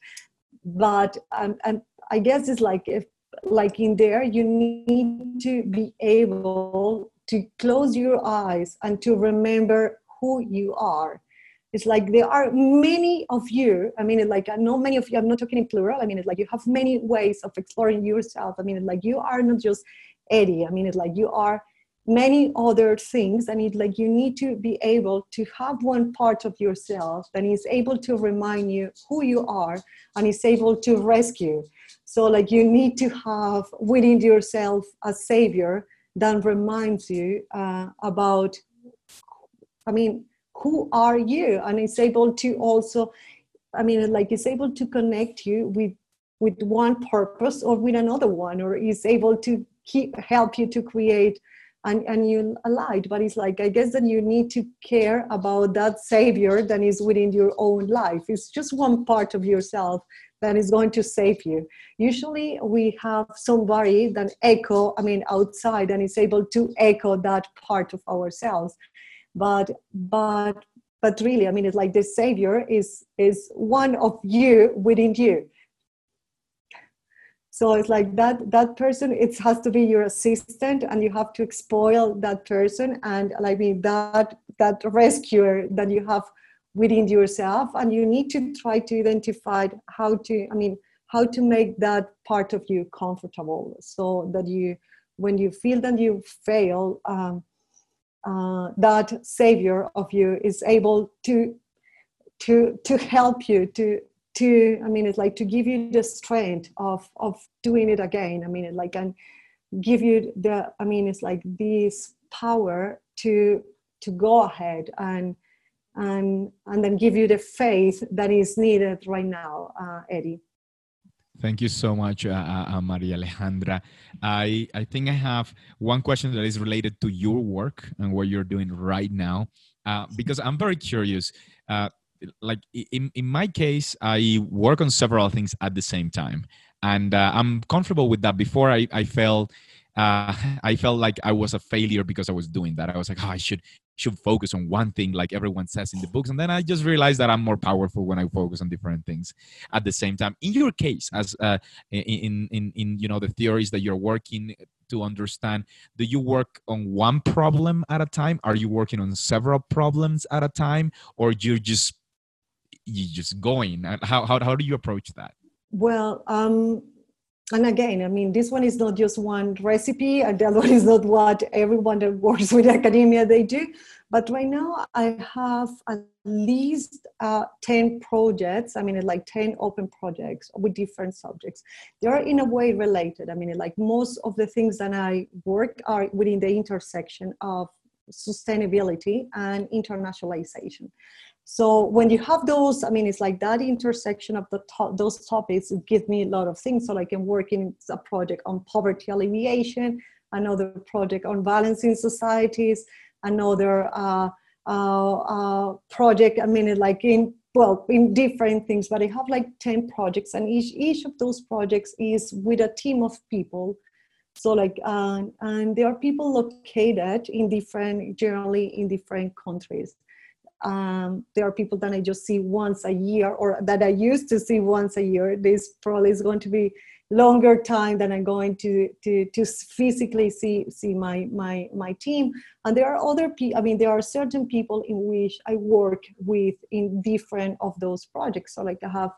Speaker 2: but um, and i guess it's like if like in there you need to be able to close your eyes and to remember who you are. It's like there are many of you i mean like i know many of you i'm not talking in plural i mean it's like you have many ways of exploring yourself. I mean like you are not just eddie i mean it's like you are many other things and it like you need to be able to have one part of yourself that is able to remind you who you are and is able to rescue. So like you need to have within yourself a savior that reminds you uh, about i mean who are you? And is able to also i mean like is able to connect you with with one purpose or with another one or is able to keep help you to create and, and you allied but it's like i guess that you need to care about that savior that is within your own life. It's just one part of yourself that is going to save you. Usually we have somebody that echo i mean outside and is able to echo that part of ourselves. But but but really i mean it's like the savior is is one of you within you so it's like that that person it has to be your assistant and you have to spoil that person and like me that that rescuer that you have within yourself. And you need to try to identify how to i mean how to make that part of you comfortable so that you when you feel that you fail um, uh, that savior of you is able to to to help you to to i mean it's like to give you the strength of of doing it again i mean it like and give you the i mean it's like this power to to go ahead and and and then give you the faith that is needed right now uh, eddie
Speaker 1: Thank you so much, uh, uh, uh, Maria Alejandra. I, I think I have one question that is related to your work and what you're doing right now, uh, because I'm very curious. Like in, in my case, I work on several things at the same time, and uh, I'm comfortable with that. Before I, I felt uh, I felt like I was a failure because I was doing that. I was like, oh, I should should focus on one thing, like everyone says in the books, and then I just realized that I'm more powerful when I focus on different things at the same time. In your case, as uh, in in in you know the theories that you're working to understand, do you work on one problem at a time? Are you working on several problems at a time, or you're just you just going? How how how do you approach that?
Speaker 2: Well, um, and again, I mean, this one is not just one recipe, and the other one is not what everyone that works with academia they do. But right now, I have at least uh, 10 projects. I mean, like 10 open projects with different subjects. They are in a way related. I mean, like most of the things that I work are within the intersection of sustainability and internationalization so when you have those i mean it's like that intersection of the to- those topics give me a lot of things. So i can work in a project on poverty alleviation another project on in societies another uh, uh, uh, project i mean like in well in different things but i have like 10 projects and each each of those projects is with a team of people. So like uh, and there are people located in different generally in different countries um, there are people that I just see once a year or that I used to see once a year. This probably is going to be longer time than I'm going to to to physically see see my my my team. And there are other people. I mean, there are certain people in which I work with in different of those projects. So like I have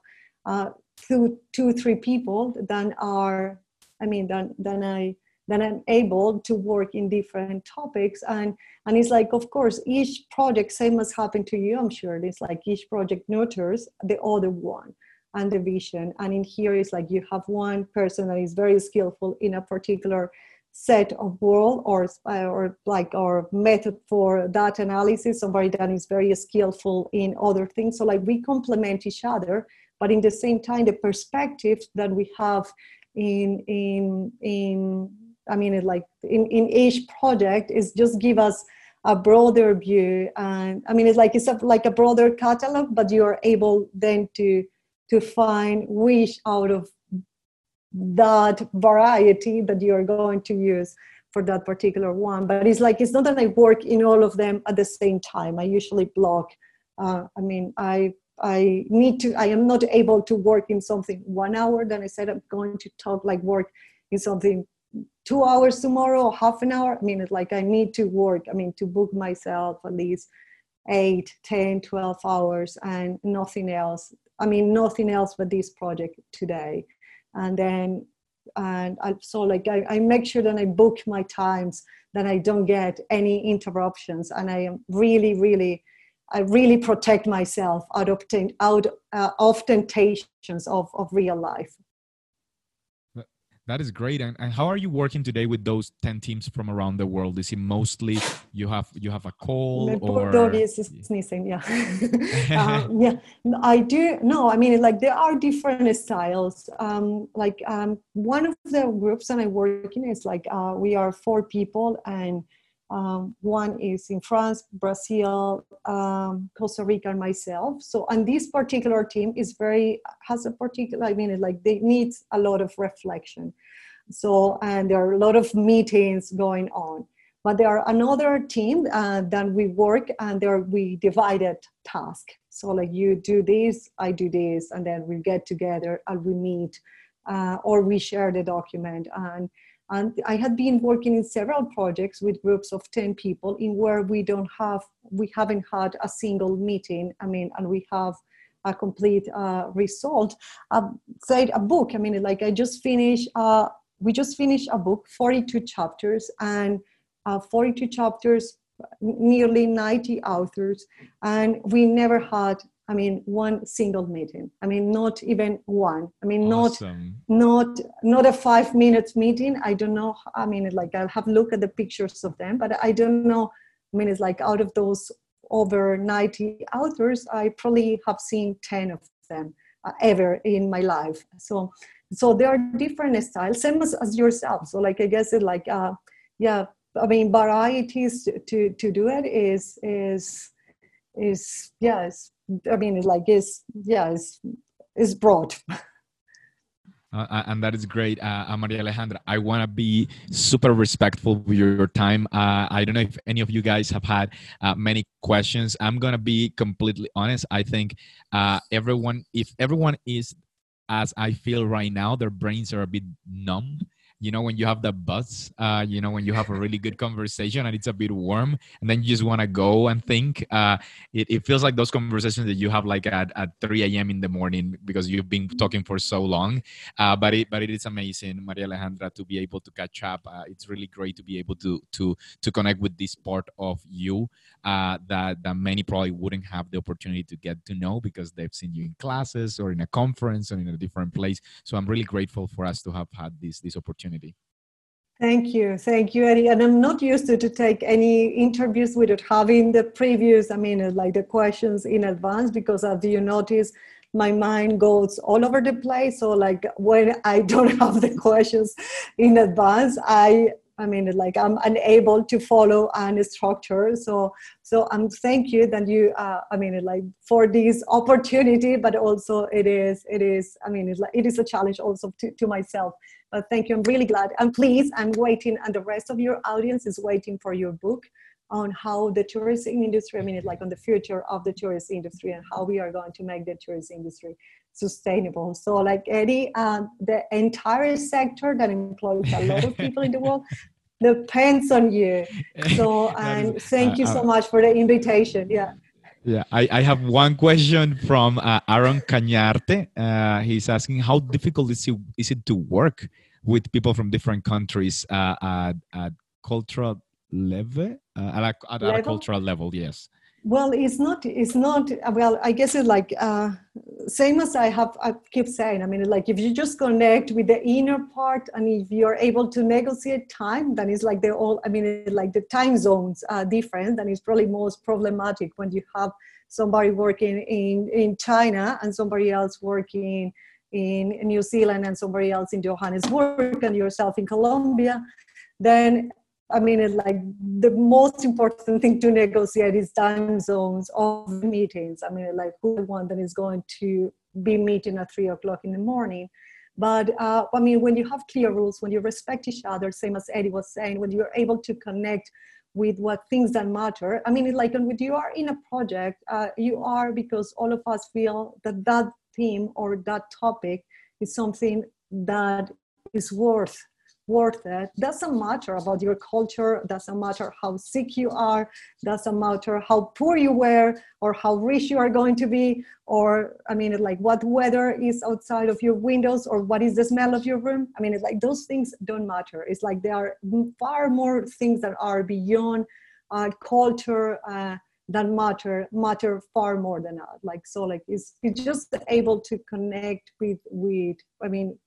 Speaker 2: uh, two two three people that are. I mean, then then I then I'm able to work in different topics. And, and it's like, of course, each project, same as happened to you, I'm sure, it's like each project nurtures the other one and the vision. And in here, it's like you have one person that is very skillful in a particular set of world or or like our method for data analysis somebody that is very skillful in other things so like we complement each other but in the same time the perspective that we have in in in i mean like in in each project is just give us a broader view. And i mean it's like it's a, like a broader catalog but you are able then to to find which out of that variety that you're going to use for that particular one. But it's like it's not that i work in all of them at the same time. I usually block uh, i mean i i need to i am not able to work in something one hour then i said i'm going to talk like work in something two hours tomorrow half an hour? I mean it's like i need to work i mean to book myself at least 8 10 12 hours and nothing else. I mean nothing else but this project today. And then and I, so like I, I make sure that I book my times that I don't get any interruptions. And I am really really I really protect myself out of out uh, of temptations of, of real life.
Speaker 1: That is great. And, and how are you working today with those 10 teams from around the world? Is it mostly you have you have a call
Speaker 2: My
Speaker 1: or
Speaker 2: dog is sneezing, yeah. um, yeah, I do. No, I mean, like there are different styles. Um, like um, one of the groups that I work in is like uh, we are four people and um, one is in France, Brazil, um, Costa Rica, and myself. So, and this particular team is very has a particular. I mean, it's like they need a lot of reflection. So, and there are a lot of meetings going on. But there are another team uh, that we work and there we divided task. So, like you do this, I do this, and then we get together and we meet, uh, or we share the document and and I had been working in several projects with groups of 10 people in where we don't have, we haven't had a single meeting. I mean, and we have a complete uh, result. Uh, say a book, I mean, like I just finished, uh, we just finished a book, 42 chapters and uh, 42 chapters, nearly 90 authors. And we never had I mean, one single meeting. I mean, not even one. I mean, awesome. not not not a five minutes meeting. I don't know. I mean, like I'll have a look at the pictures of them, but I don't know. I mean, it's like out of those over 90 authors, I probably have seen 10 of them uh, ever in my life. So, so there are different styles, same as, as yourself. So, like I guess it like, uh, yeah. I mean, varieties to to do it is is is yeah I mean, like it's yeah, it's it's broad.
Speaker 1: Uh, uh, and that is great, uh, uh Maria Alejandra. I want to be super respectful with your time. Uh, I don't know if any of you guys have had uh, many questions. I'm gonna be completely honest. I think everyone, if everyone is as I feel right now, their brains are a bit numb you know when you have the buzz uh, you know when you have a really good conversation and it's a bit warm and then you just want to go and think uh, it, it feels like those conversations that you have like at, at 3 a.m in the morning because you've been talking for so long uh, but it but it is amazing maria alejandra to be able to catch up. Uh, it's really great to be able to to to connect with this part of you uh, that that many probably wouldn't have the opportunity to get to know because they've seen you in classes or in a conference or in a different place. So i'm really grateful for us to have had this this opportunity opportunity.
Speaker 2: Thank you. Thank you, Eddie. And I'm not used to, to take any interviews without having the previews, I mean, uh, like the questions in advance, because as you notice, my mind goes all over the place. So like when I don't have the questions in advance, I I mean, like I'm unable to follow any structure. So, so I'm thank you that you. Uh, I mean, like for this opportunity, but also it is, it is. I mean, like it is a challenge also to, to myself but thank you. I'm really glad. And please, I'm waiting, and the rest of your audience is waiting for your book on how the tourism industry, I mean, like on the future of the tourist industry and how we are going to make the tourist industry sustainable. So, like Eddie, um, the entire sector that employs a lot of people in the world depends on you. So, and thank uh, you so uh, much for the invitation. Yeah.
Speaker 1: Yeah, I, I have one question from uh, Aaron Cañarte. Uh, he's asking how difficult is it, is it to work with people from different countries uh, at, at cultural level, uh, at, a, at level? a cultural level? Yes.
Speaker 2: Well it's not it's not well i guess it's like uh same as i have i keep saying i mean like if you just connect with the inner part and if you're able to negotiate time then it's like they're all i mean like the time zones are different and it's probably most problematic when you have somebody working in in china and somebody else working in new zealand and somebody else in johannesburg and yourself in colombia then I mean, like the most important thing to negotiate is time zones of meetings. I mean, like who the one that is going to be meeting at three o'clock in the morning. But uh, I mean, when you have clear rules, when you respect each other, same as Eddie was saying, when you're able to connect with what things that matter. I mean, like when you are in a project, uh, you are because all of us feel that that theme or that topic is something that is worth worth it. Doesn't matter about your culture doesn't matter how sick you are doesn't matter how poor you were or how rich you are going to be or i mean like what weather is outside of your windows or what is the smell of your room. I mean it's like those things don't matter. It's like there are far more things that are beyond uh, culture uh, that matter matter far more than that. Like so like it's just able to connect with with i mean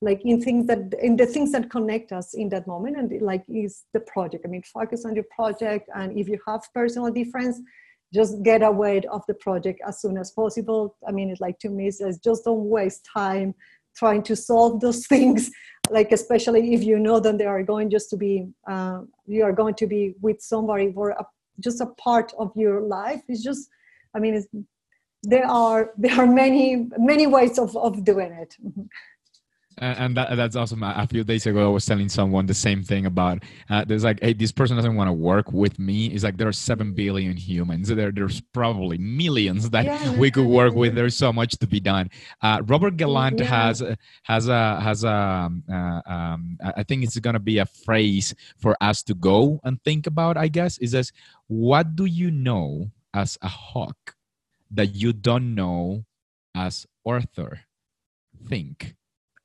Speaker 2: like in things that in the things that connect us in that moment and like is the project. I mean focus on your project and if you have personal difference just get away of the project as soon as possible. I mean it's like to me it's just don't waste time trying to solve those things. Like especially if you know that they are going just to be uh, you are going to be with somebody for a, just a part of your life. It's just i mean there are there are many many ways of, of doing it
Speaker 1: and that, that's awesome. A few days ago, I was telling someone the same thing about uh, there's like, hey, this person doesn't want to work with me. It's like there are seven billion humans. There, there's probably millions that yeah. we could work with. There's so much to be done. Uh, Robert Gallant yeah. has has a has a um, uh, um, I think it's gonna be a phrase for us to go and think about. I guess is this: What do you know as a hawk that you don't know as Arthur? Think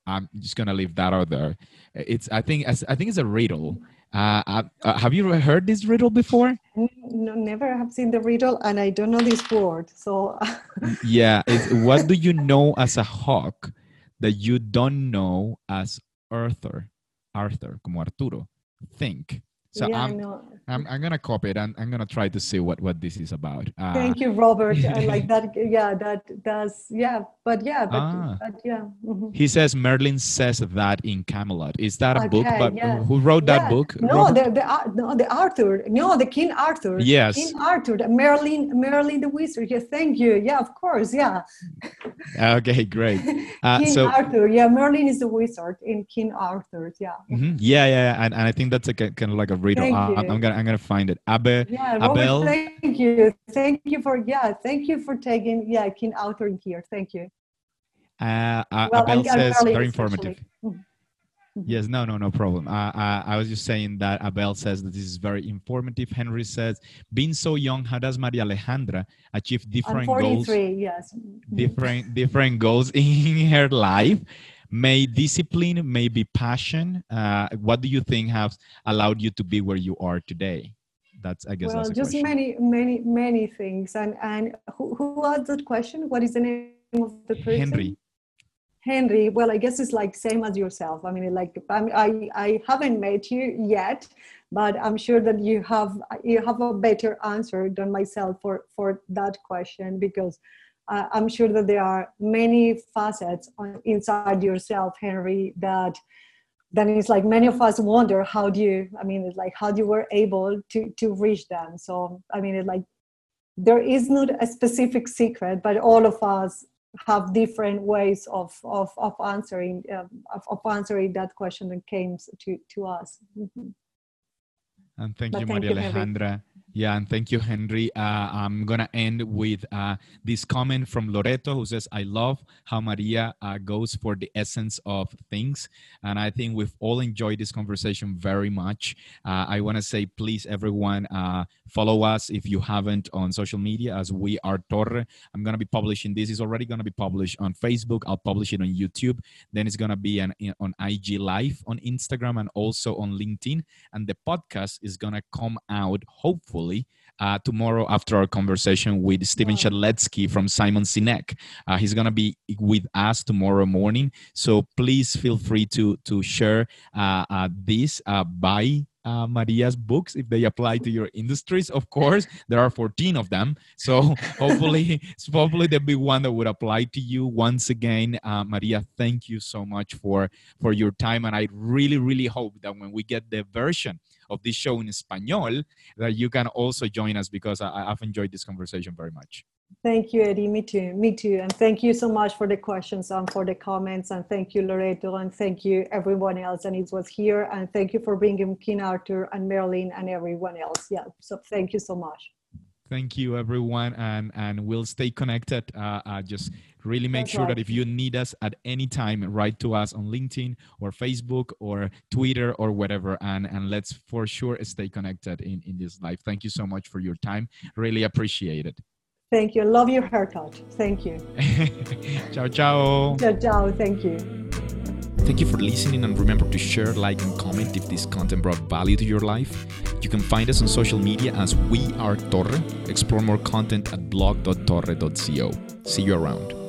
Speaker 1: I'm just gonna leave that out there. It's I think I think it's a riddle. Uh, uh, uh, have you heard this riddle before?
Speaker 2: No, never have seen the riddle, and I don't know this word. So
Speaker 1: yeah, what do you know as a hawk that you don't know as Arthur? Arthur, como Arturo. Think. So yeah, I'm, I'm, I'm gonna copy it and I'm gonna try to see what what this is about.
Speaker 2: Uh, Thank you, Robert. I like that. Yeah, that does. Yeah, but yeah, but, ah. but yeah.
Speaker 1: Mm-hmm. He says Merlin says that in Camelot. Is that a okay, book? But yeah. who wrote that yeah. book?
Speaker 2: No, the, the uh, no the Arthur. No, the King Arthur.
Speaker 1: Yes.
Speaker 2: King Arthur. Merlin Merlin the Wizard. Yes, thank you. Yeah, of course. Yeah.
Speaker 1: okay, great.
Speaker 2: Uh, King so, Arthur. Yeah, Merlin is the wizard in King Arthur. Yeah.
Speaker 1: Mm-hmm. Yeah, yeah, and, and I think that's a kind of like a riddle. Uh, I'm gonna I'm gonna find it. Abel.
Speaker 2: Yeah, Robert, Abel. Thank you. Thank you for yeah. Thank you for taking yeah King Arthur in here. Thank you.
Speaker 1: Uh, uh well, Abel says very informative. Mm-hmm. Yes, no, no, no problem. Uh, uh, I was just saying that Abel says that this is very informative. Henry says, being so young, how does Maria Alejandra achieve different goals?
Speaker 2: yes.
Speaker 1: Different, different goals in her life may discipline may be passion. Uh, what do you think has allowed you to be where you are today? That's i guess
Speaker 2: well just question. many many many things. And and who, who asked that question? What is the name of the person?
Speaker 1: Henry.
Speaker 2: Henry. Well i guess it's like same as yourself. I mean like i i haven't met you yet but i'm sure that you have you have a better answer than myself for for that question because uh, I'm sure that there are many facets on, inside yourself, Henry, that then it's like many of us wonder how do you, I mean, it's like how you were able to, to reach them. So, I mean, it's like there is not a specific secret, but all of us have different ways of, of, of answering um, of, of, answering that question that came to, to us. Mm-hmm.
Speaker 1: And thank but you, thank Maria you, Alejandra. Yeah, and thank you, Henry. Uh, I'm going to end with uh, this comment from Loreto who says, I love how Maria uh, goes for the essence of things. And I think we've all enjoyed this conversation very much. Uh, I want to say, please, everyone, uh, follow us if you haven't on social media as we are Torre. I'm going to be publishing this. It's already going to be published on Facebook. I'll publish it on YouTube. Then it's going to be an, on IG Live on Instagram and also on LinkedIn. And the podcast is going to come out, hopefully, uh, tomorrow after our conversation with Stephen wow. Shedletzky from Simon Sinek. Uh, he's going to be with us tomorrow morning. So please feel free to, to share uh, uh, this by uh, Maria's books if they apply to your industries. Of course, there are 14 of them. So hopefully, hopefully there'll be one that would apply to you. Once again, uh, Maria, thank you so much for for your time, and I really, really hope that when we get the version of this show in Espanol, that you can also join us because I, I've enjoyed this conversation very much.
Speaker 2: Thank you, Eddie. Me too. Me too. And thank you so much for the questions and for the comments. And thank you, Loreto. And thank you, everyone else. And it was here. And thank you for bringing King Arthur and Marilyn and everyone else. Yeah. So thank you so much.
Speaker 1: Thank you, everyone. And, and we'll stay connected. Uh, uh, just really make That's sure right. that if you need us at any time, write to us on LinkedIn or Facebook or Twitter or whatever. And, and let's for sure stay connected in, in this life. Thank you so much for your time. Really appreciate it.
Speaker 2: Thank you. Love your haircut. Thank you.
Speaker 1: ciao, ciao.
Speaker 2: Ciao, ciao. Thank you.
Speaker 1: Thank you for listening and remember to share, like, and comment if this content brought value to your life. You can find us on social media as We Are Torre. Explore more content at blog.torre.co. See you around.